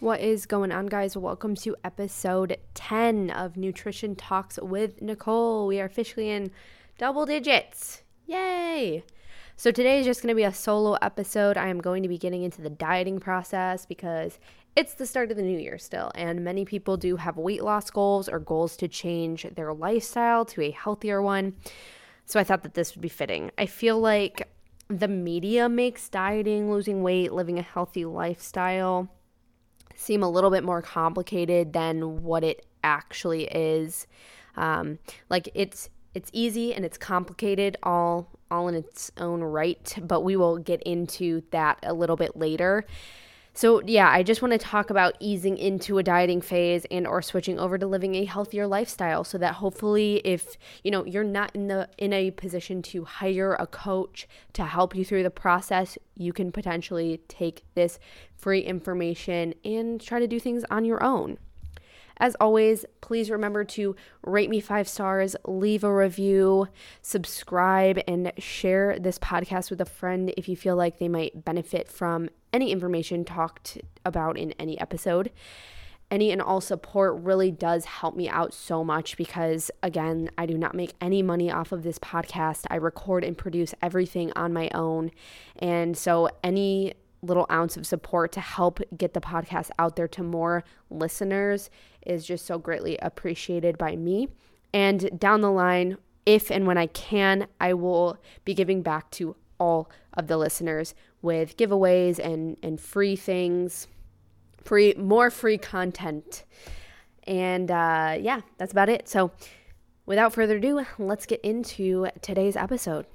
What is going on, guys? Welcome to episode 10 of Nutrition Talks with Nicole. We are officially in double digits. Yay! So, today is just going to be a solo episode. I am going to be getting into the dieting process because it's the start of the new year still, and many people do have weight loss goals or goals to change their lifestyle to a healthier one. So, I thought that this would be fitting. I feel like the media makes dieting, losing weight, living a healthy lifestyle seem a little bit more complicated than what it actually is. Um, like it's it's easy and it's complicated all all in its own right, but we will get into that a little bit later. So, yeah, I just want to talk about easing into a dieting phase and or switching over to living a healthier lifestyle so that hopefully if, you know, you're not in the in a position to hire a coach to help you through the process, you can potentially take this free information and try to do things on your own. As always, please remember to rate me five stars, leave a review, subscribe, and share this podcast with a friend if you feel like they might benefit from any information talked about in any episode. Any and all support really does help me out so much because, again, I do not make any money off of this podcast. I record and produce everything on my own. And so, any little ounce of support to help get the podcast out there to more listeners is just so greatly appreciated by me. And down the line, if and when I can, I will be giving back to all of the listeners with giveaways and, and free things, free more free content. And uh, yeah, that's about it. So without further ado, let's get into today's episode.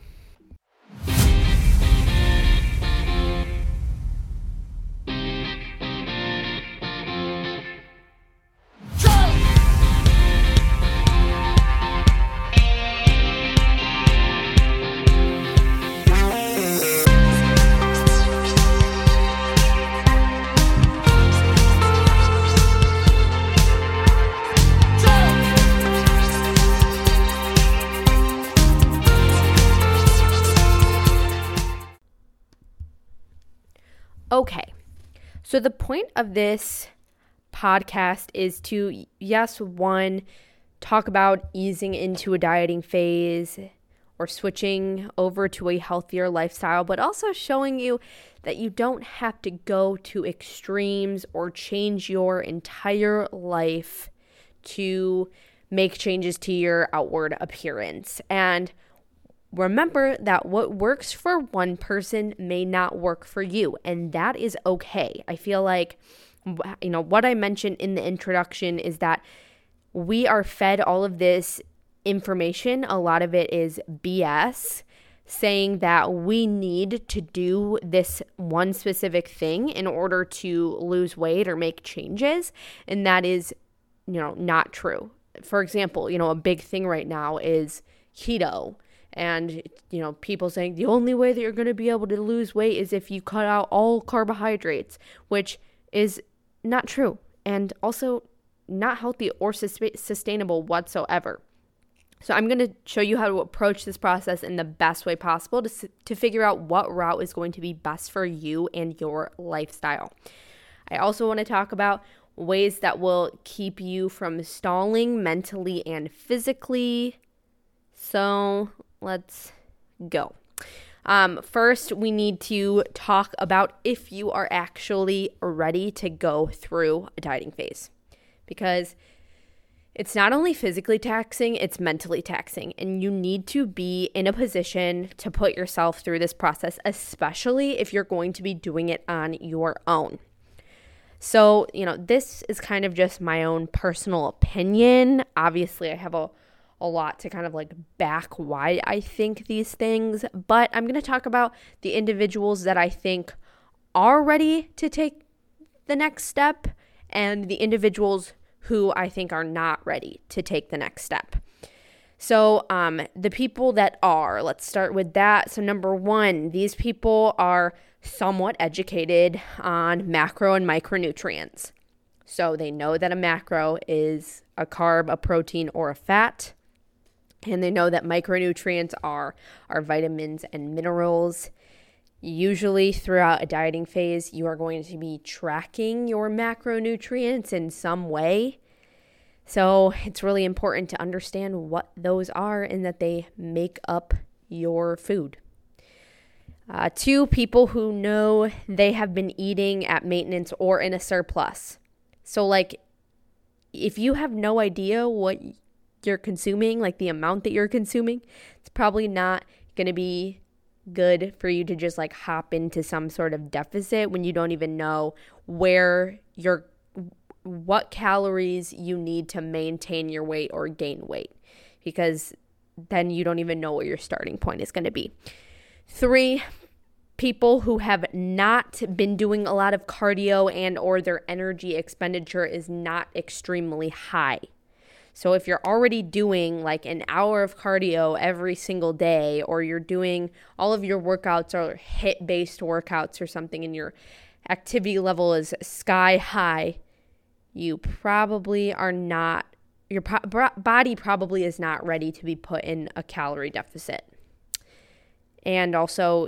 So the point of this podcast is to, yes, one, talk about easing into a dieting phase or switching over to a healthier lifestyle, but also showing you that you don't have to go to extremes or change your entire life to make changes to your outward appearance. And Remember that what works for one person may not work for you, and that is okay. I feel like, you know, what I mentioned in the introduction is that we are fed all of this information. A lot of it is BS, saying that we need to do this one specific thing in order to lose weight or make changes. And that is, you know, not true. For example, you know, a big thing right now is keto and you know people saying the only way that you're going to be able to lose weight is if you cut out all carbohydrates which is not true and also not healthy or sus- sustainable whatsoever. So i'm going to show you how to approach this process in the best way possible to, to figure out what route is going to be best for you and your lifestyle. I also want to talk about ways that will keep you from stalling mentally and physically. So let's go. Um, first, we need to talk about if you are actually ready to go through a dieting phase because it's not only physically taxing, it's mentally taxing. And you need to be in a position to put yourself through this process, especially if you're going to be doing it on your own. So, you know, this is kind of just my own personal opinion. Obviously, I have a a lot to kind of like back why I think these things, but I'm going to talk about the individuals that I think are ready to take the next step and the individuals who I think are not ready to take the next step. So, um, the people that are, let's start with that. So, number one, these people are somewhat educated on macro and micronutrients. So, they know that a macro is a carb, a protein, or a fat and they know that micronutrients are are vitamins and minerals. Usually, throughout a dieting phase, you are going to be tracking your macronutrients in some way. So, it's really important to understand what those are and that they make up your food. Uh, two, people who know they have been eating at maintenance or in a surplus. So, like, if you have no idea what you're consuming, like the amount that you're consuming, it's probably not going to be good for you to just like hop into some sort of deficit when you don't even know where you're what calories you need to maintain your weight or gain weight because then you don't even know what your starting point is going to be. 3 people who have not been doing a lot of cardio and or their energy expenditure is not extremely high. So if you're already doing like an hour of cardio every single day, or you're doing all of your workouts are HIIT based workouts or something, and your activity level is sky high, you probably are not, your body probably is not ready to be put in a calorie deficit. And also,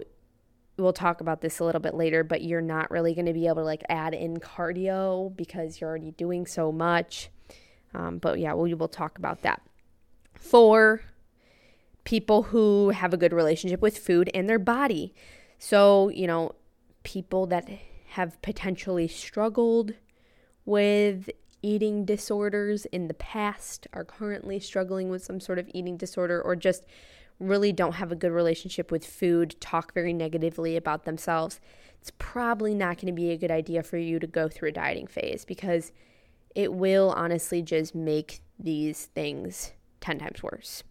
we'll talk about this a little bit later, but you're not really going to be able to like add in cardio because you're already doing so much. Um, but yeah, we will talk about that. For people who have a good relationship with food and their body. So, you know, people that have potentially struggled with eating disorders in the past, are currently struggling with some sort of eating disorder, or just really don't have a good relationship with food, talk very negatively about themselves, it's probably not going to be a good idea for you to go through a dieting phase because it will honestly just make these things 10 times worse.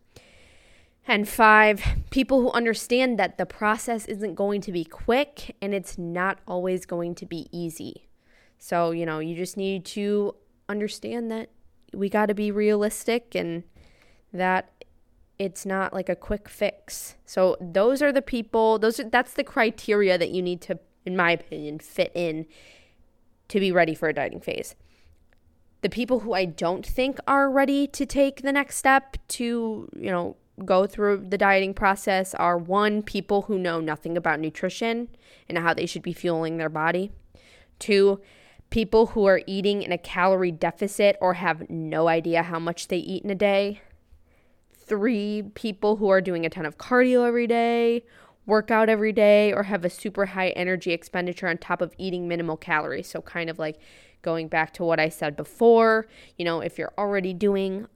And five, people who understand that the process isn't going to be quick and it's not always going to be easy. So, you know, you just need to understand that we got to be realistic and that it's not like a quick fix. So, those are the people, those are, that's the criteria that you need to in my opinion fit in to be ready for a dieting phase. The people who I don't think are ready to take the next step to, you know, go through the dieting process are one, people who know nothing about nutrition and how they should be fueling their body. Two, people who are eating in a calorie deficit or have no idea how much they eat in a day. Three, people who are doing a ton of cardio every day, work out every day, or have a super high energy expenditure on top of eating minimal calories. So, kind of like going back to what I said before, you know, if you're already doing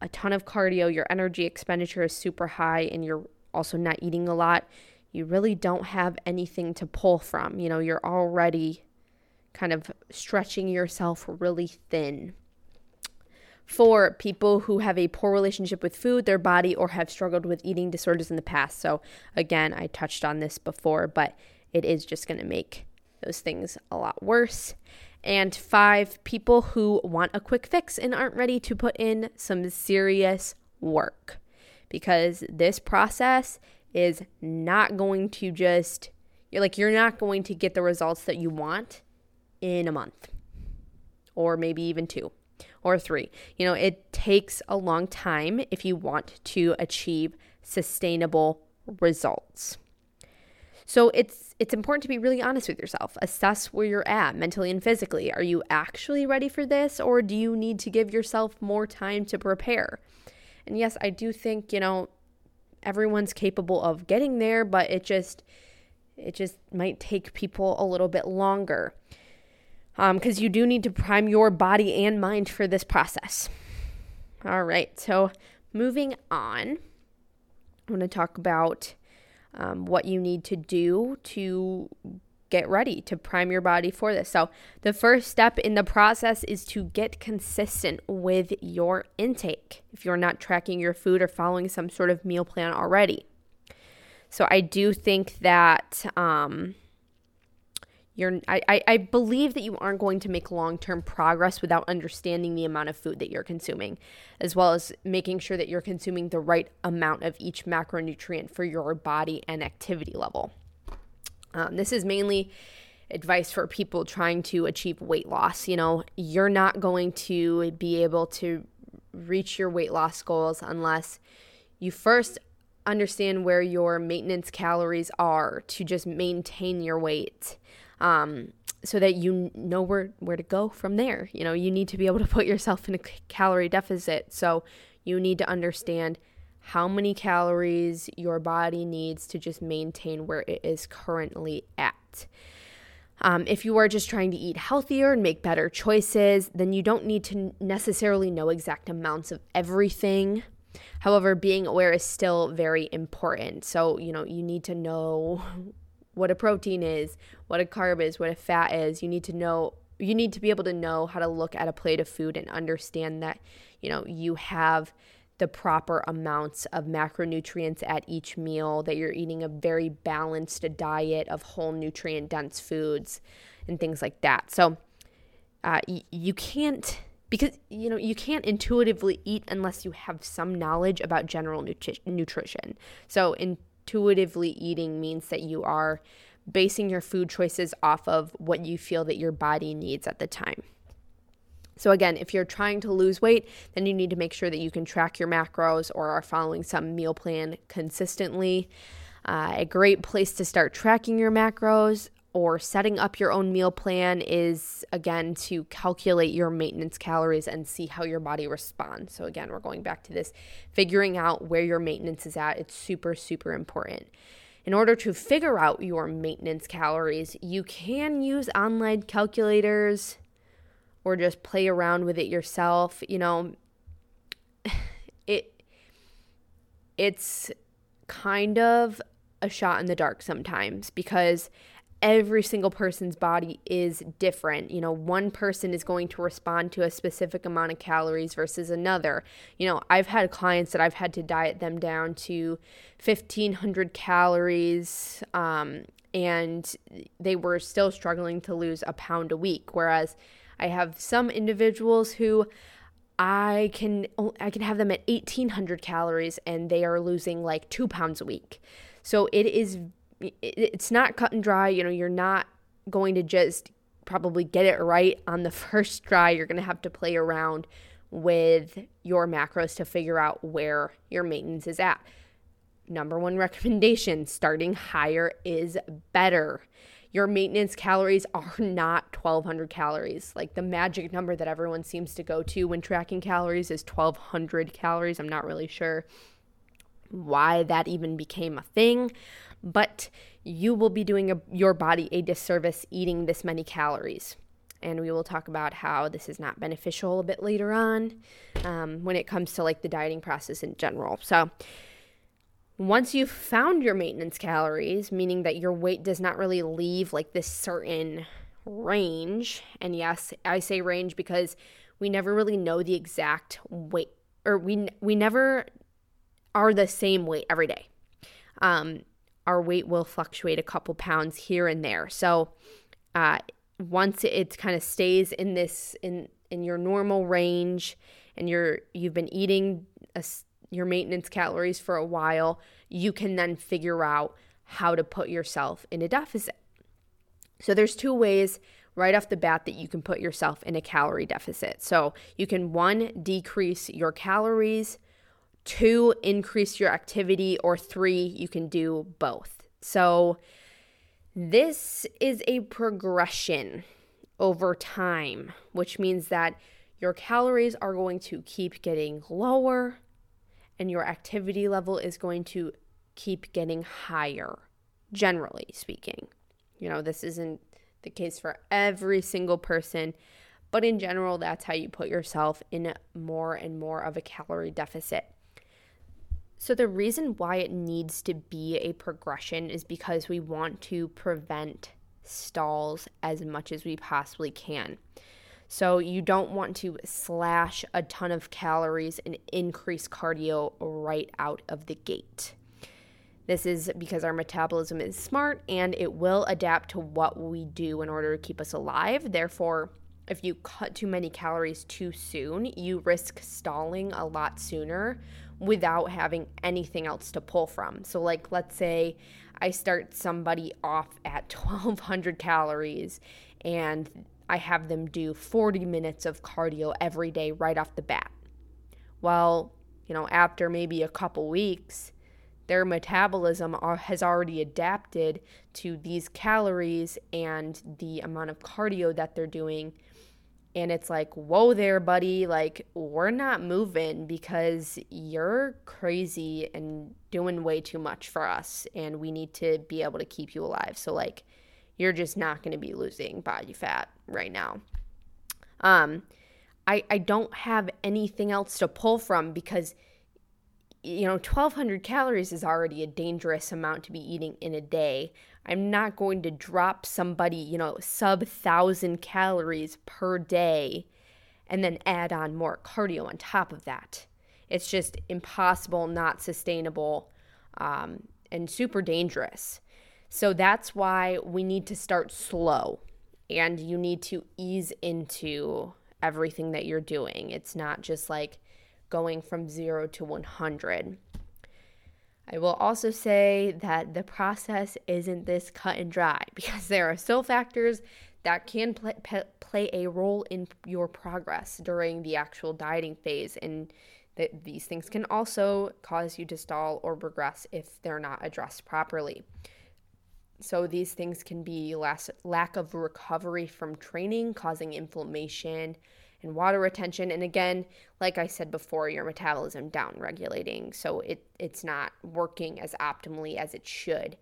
a ton of cardio, your energy expenditure is super high, and you're also not eating a lot, you really don't have anything to pull from. You know, you're already kind of stretching yourself really thin. For people who have a poor relationship with food, their body, or have struggled with eating disorders in the past. So, again, I touched on this before, but it is just going to make those things a lot worse and five, people who want a quick fix and aren't ready to put in some serious work because this process is not going to just you're like you're not going to get the results that you want in a month or maybe even two or three. You know, it takes a long time if you want to achieve sustainable results. So it's it's important to be really honest with yourself. Assess where you're at mentally and physically. Are you actually ready for this or do you need to give yourself more time to prepare? And yes, I do think, you know, everyone's capable of getting there, but it just it just might take people a little bit longer. Um, because you do need to prime your body and mind for this process. All right, so moving on, I want to talk about um, what you need to do to get ready to prime your body for this. So, the first step in the process is to get consistent with your intake if you're not tracking your food or following some sort of meal plan already. So, I do think that um, you're I, I believe that you aren't going to make long-term progress without understanding the amount of food that you're consuming as well as making sure that you're consuming the right amount of each macronutrient for your body and activity level um, this is mainly advice for people trying to achieve weight loss you know you're not going to be able to reach your weight loss goals unless you first understand where your maintenance calories are to just maintain your weight. Um, so that you know where where to go from there. You know, you need to be able to put yourself in a calorie deficit. So you need to understand how many calories your body needs to just maintain where it is currently at. Um, if you are just trying to eat healthier and make better choices, then you don't need to necessarily know exact amounts of everything. However, being aware is still very important. So, you know, you need to know what a protein is, what a carb is, what a fat is. You need to know you need to be able to know how to look at a plate of food and understand that, you know, you have the proper amounts of macronutrients at each meal, that you're eating a very balanced diet of whole nutrient dense foods and things like that. So, uh, y- you can't because you know you can't intuitively eat unless you have some knowledge about general nutri- nutrition. So intuitively eating means that you are basing your food choices off of what you feel that your body needs at the time. So, again, if you're trying to lose weight, then you need to make sure that you can track your macros or are following some meal plan consistently. Uh, a great place to start tracking your macros or setting up your own meal plan is again to calculate your maintenance calories and see how your body responds. So, again, we're going back to this figuring out where your maintenance is at. It's super, super important. In order to figure out your maintenance calories, you can use online calculators or just play around with it yourself. You know, it it's kind of a shot in the dark sometimes because every single person's body is different. You know, one person is going to respond to a specific amount of calories versus another. You know, I've had clients that I've had to diet them down to 1500 calories um, and they were still struggling to lose a pound a week. Whereas I have some individuals who I can I can have them at 1800 calories and they are losing like 2 pounds a week. So it is it's not cut and dry. You know, you're not going to just probably get it right on the first try. You're going to have to play around with your macros to figure out where your maintenance is at. Number one recommendation starting higher is better. Your maintenance calories are not 1200 calories. Like the magic number that everyone seems to go to when tracking calories is 1200 calories. I'm not really sure why that even became a thing, but you will be doing a, your body a disservice eating this many calories. And we will talk about how this is not beneficial a bit later on um, when it comes to like the dieting process in general. So, once you've found your maintenance calories, meaning that your weight does not really leave like this certain range, and yes, I say range because we never really know the exact weight, or we we never are the same weight every day. Um, our weight will fluctuate a couple pounds here and there. So uh, once it kind of stays in this in in your normal range, and you're you've been eating a, your maintenance calories for a while, you can then figure out how to put yourself in a deficit. So there's two ways right off the bat that you can put yourself in a calorie deficit. So you can one decrease your calories two, increase your activity, or three, you can do both. So, this is a progression over time, which means that your calories are going to keep getting lower and your activity level is going to keep getting higher, generally speaking. You know, this isn't the case for every single person, but in general, that's how you put yourself in more and more of a calorie deficit. So, the reason why it needs to be a progression is because we want to prevent stalls as much as we possibly can. So, you don't want to slash a ton of calories and increase cardio right out of the gate. This is because our metabolism is smart and it will adapt to what we do in order to keep us alive. Therefore, if you cut too many calories too soon, you risk stalling a lot sooner without having anything else to pull from. So, like, let's say I start somebody off at 1200 calories and I have them do 40 minutes of cardio every day right off the bat. Well, you know, after maybe a couple weeks, their metabolism are, has already adapted to these calories and the amount of cardio that they're doing. And it's like, whoa there, buddy. Like, we're not moving because you're crazy and doing way too much for us. And we need to be able to keep you alive. So, like, you're just not going to be losing body fat right now. Um, I, I don't have anything else to pull from because you know 1200 calories is already a dangerous amount to be eating in a day. I'm not going to drop somebody you know sub 1000 calories per day and then add on more cardio on top of that. It's just impossible not sustainable um, and super dangerous. So that's why we need to start slow and you need to ease into everything that you're doing. It's not just like going from zero to 100. I will also say that the process isn't this cut and dry because there are still factors that can play, play a role in your progress during the actual dieting phase. And that these things can also cause you to stall or regress if they're not addressed properly. So these things can be less, lack of recovery from training, causing inflammation and water retention. And again, like I said before, your metabolism down regulating. So it, it's not working as optimally as it should.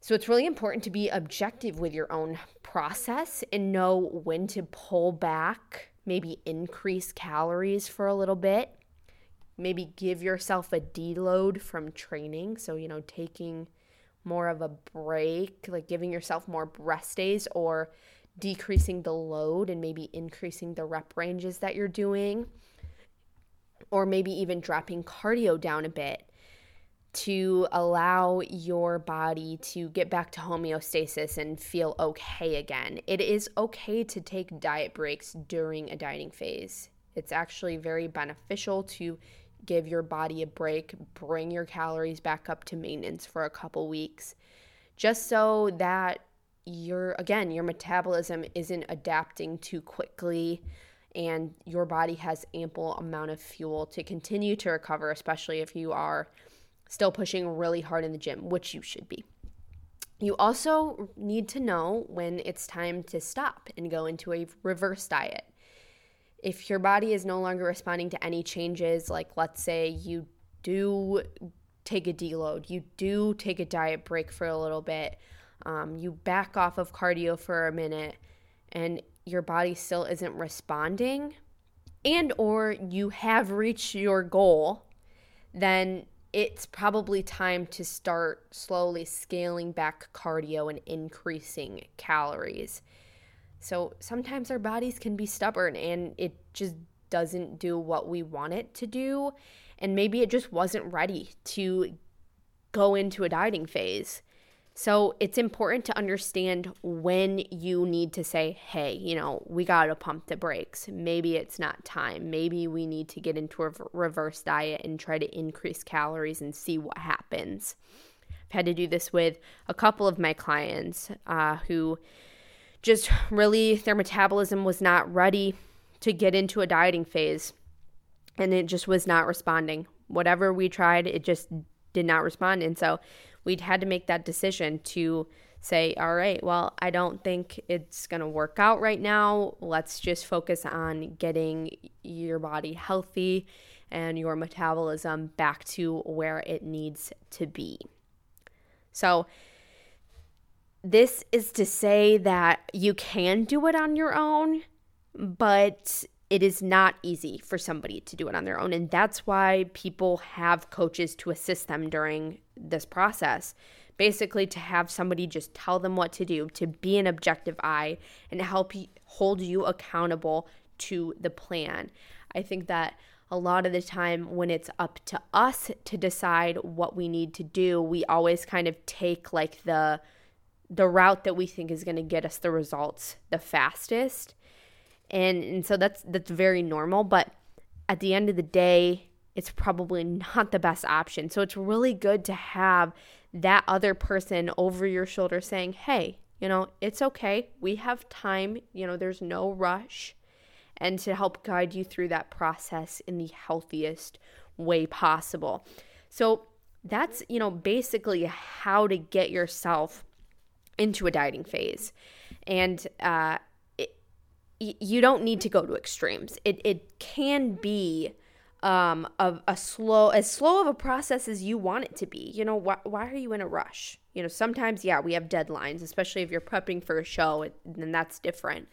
So it's really important to be objective with your own process and know when to pull back, maybe increase calories for a little bit. Maybe give yourself a deload from training. So, you know, taking more of a break, like giving yourself more rest days or decreasing the load and maybe increasing the rep ranges that you're doing, or maybe even dropping cardio down a bit to allow your body to get back to homeostasis and feel okay again. It is okay to take diet breaks during a dieting phase. It's actually very beneficial to give your body a break, bring your calories back up to maintenance for a couple weeks, just so that your again, your metabolism isn't adapting too quickly and your body has ample amount of fuel to continue to recover, especially if you are still pushing really hard in the gym, which you should be. You also need to know when it's time to stop and go into a reverse diet if your body is no longer responding to any changes, like let's say you do take a deload, you do take a diet break for a little bit, um, you back off of cardio for a minute, and your body still isn't responding, and or you have reached your goal, then it's probably time to start slowly scaling back cardio and increasing calories. So sometimes our bodies can be stubborn and it just doesn't do what we want it to do. And maybe it just wasn't ready to go into a dieting phase. So it's important to understand when you need to say, hey, you know, we got to pump the brakes. Maybe it's not time. Maybe we need to get into a reverse diet and try to increase calories and see what happens. I've had to do this with a couple of my clients uh, who just really their metabolism was not ready to get into a dieting phase and it just was not responding. Whatever we tried, it just did not respond. And so we'd had to make that decision to say, all right, well, I don't think it's going to work out right now. Let's just focus on getting your body healthy and your metabolism back to where it needs to be. So, this is to say that you can do it on your own, but it is not easy for somebody to do it on their own. And that's why people have coaches to assist them during this process. Basically, to have somebody just tell them what to do, to be an objective eye, and help you, hold you accountable to the plan. I think that a lot of the time when it's up to us to decide what we need to do, we always kind of take like the the route that we think is going to get us the results the fastest. And and so that's that's very normal, but at the end of the day, it's probably not the best option. So it's really good to have that other person over your shoulder saying, "Hey, you know, it's okay. We have time. You know, there's no rush." And to help guide you through that process in the healthiest way possible. So that's, you know, basically how to get yourself into a dieting phase. And uh, you don't need to go to extremes. It, it can be um, a, a slow, as slow of a process as you want it to be. You know, why, why are you in a rush? You know, sometimes, yeah, we have deadlines, especially if you're prepping for a show, then that's different.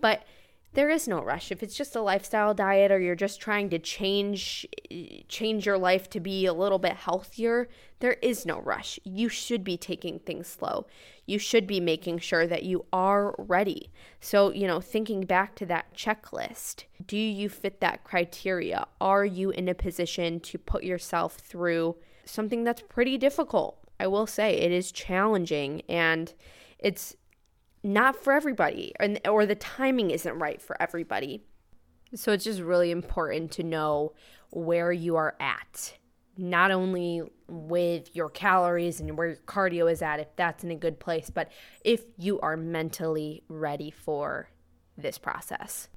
But there is no rush. If it's just a lifestyle diet or you're just trying to change change your life to be a little bit healthier there is no rush. You should be taking things slow. You should be making sure that you are ready. So you know thinking back to that checklist do you fit that criteria? Are you in a position to put yourself through something that's pretty difficult? I will say it is challenging and it's not for everybody and or the timing isn't right for everybody. So it's just really important to know where you are at. Not only with your calories and where your cardio is at if that's in a good place, but if you are mentally ready for this process.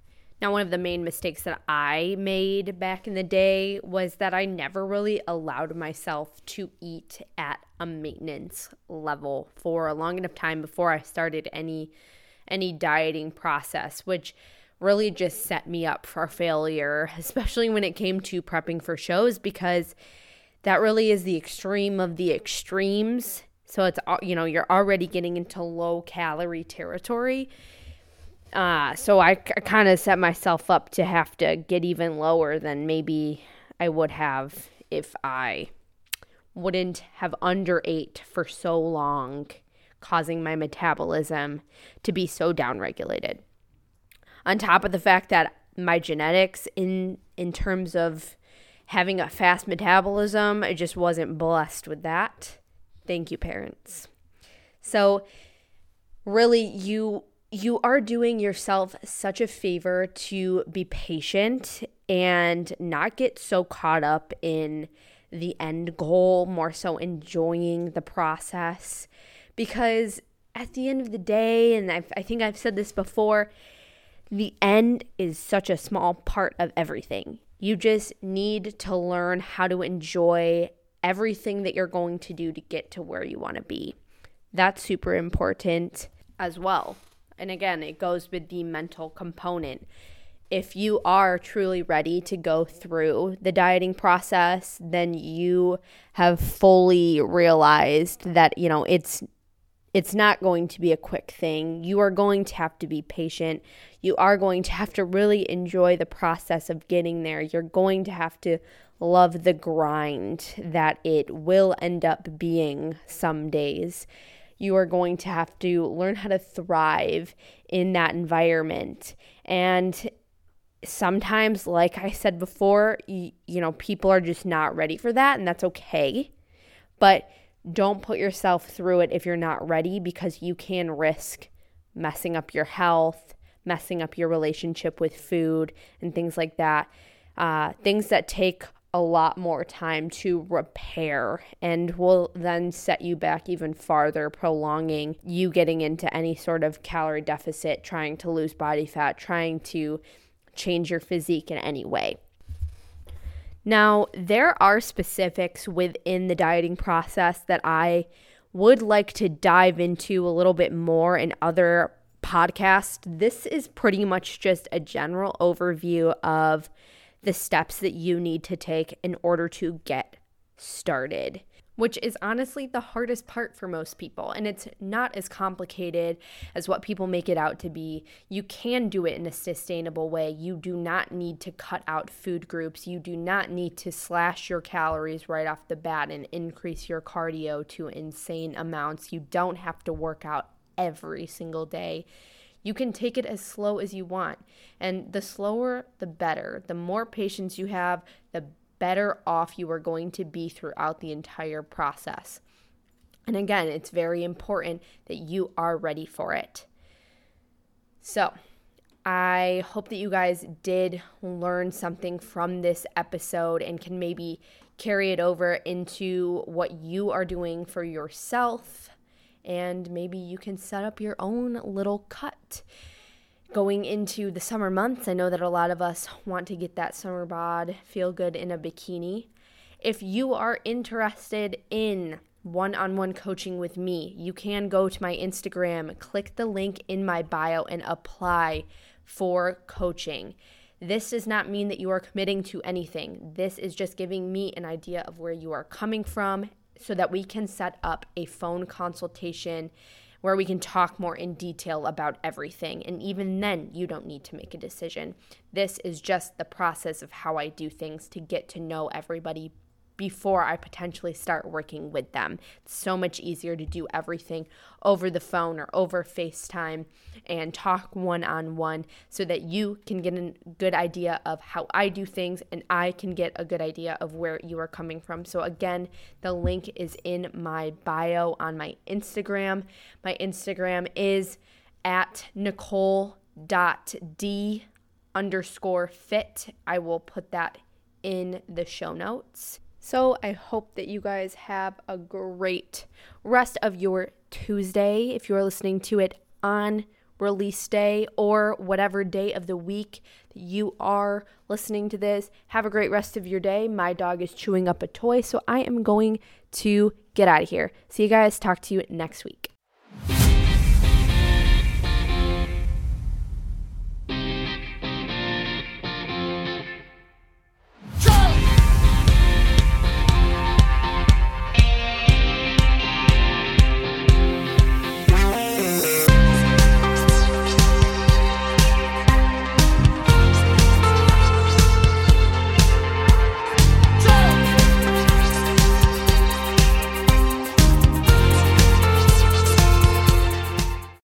Now, one of the main mistakes that I made back in the day was that I never really allowed myself to eat at a maintenance level for a long enough time before I started any any dieting process, which really just set me up for failure, especially when it came to prepping for shows because that really is the extreme of the extremes. So it's you know, you're already getting into low calorie territory uh, so I, kind of set myself up to have to get even lower than maybe I would have if I wouldn't have under ate for so long, causing my metabolism to be so downregulated. On top of the fact that my genetics in in terms of having a fast metabolism, I just wasn't blessed with that. Thank you, parents. So really you you are doing yourself such a favor to be patient and not get so caught up in the end goal, more so enjoying the process. Because at the end of the day, and I've, i think I've said this before, the end is such a small part of everything. You just need to learn how to enjoy everything that you're going to do to get to where you want to be. That's super important as well. And again, it goes with the mental component. If you are truly ready to go through the dieting process, then you have fully realized that, you know, it's it's not going to be a quick thing. You are going to have to be patient. You are going to have to really enjoy the process of getting there. You're going to have to love the grind that it will end up being some days you are going to have to learn how to thrive in that environment. And sometimes, like I said before, you, you know, people are just not ready for that, and that's okay. But don't put yourself through it if you're not ready because you can risk messing up your health, messing up your relationship with food, and things like that. Uh, things that take a lot more time to repair and will then set you back even farther, prolonging you getting into any sort of calorie deficit, trying to lose body fat, trying to change your physique in any way. Now, there are specifics within the dieting process that I would like to dive into a little bit more in other podcasts. This is pretty much just a general overview of the steps that you need to take in order to get started, which is honestly the hardest part for most people. And it's not as complicated as what people make it out to be. You can do it in a sustainable way. You do not need to cut out food groups. You do not need to slash your calories right off the bat and increase your cardio to insane amounts. You don't have to work out every single day. You can take it as slow as you want. And the slower, the better. The more patience you have, the better off you are going to be throughout the entire process. And again, it's very important that you are ready for it. So, I hope that you guys did learn something from this episode and can maybe carry it over into what you are doing for yourself and maybe you can set up your own little cut. Going into the summer months, I know that a lot of us want to get that summer bod, feel good in a bikini. If you are interested in one on one coaching with me, you can go to my Instagram, click the link in my bio, and apply for coaching. This does not mean that you are committing to anything. This is just giving me an idea of where you are coming from so that we can set up a phone consultation where we can talk more in detail about everything. And even then, you don't need to make a decision. This is just the process of how I do things to get to know everybody before I potentially start working with them. It's so much easier to do everything over the phone or over FaceTime and talk one on one so that you can get a good idea of how I do things and I can get a good idea of where you are coming from. So, again, the link is in my bio on my Instagram. My Instagram is at nicole.d underscore fit. I will put that in the show notes. So I hope that you guys have a great rest of your Tuesday. If you're listening to it on release day or whatever day of the week that you are listening to this, have a great rest of your day. My dog is chewing up a toy, so I am going to get out of here. See you guys. Talk to you next week.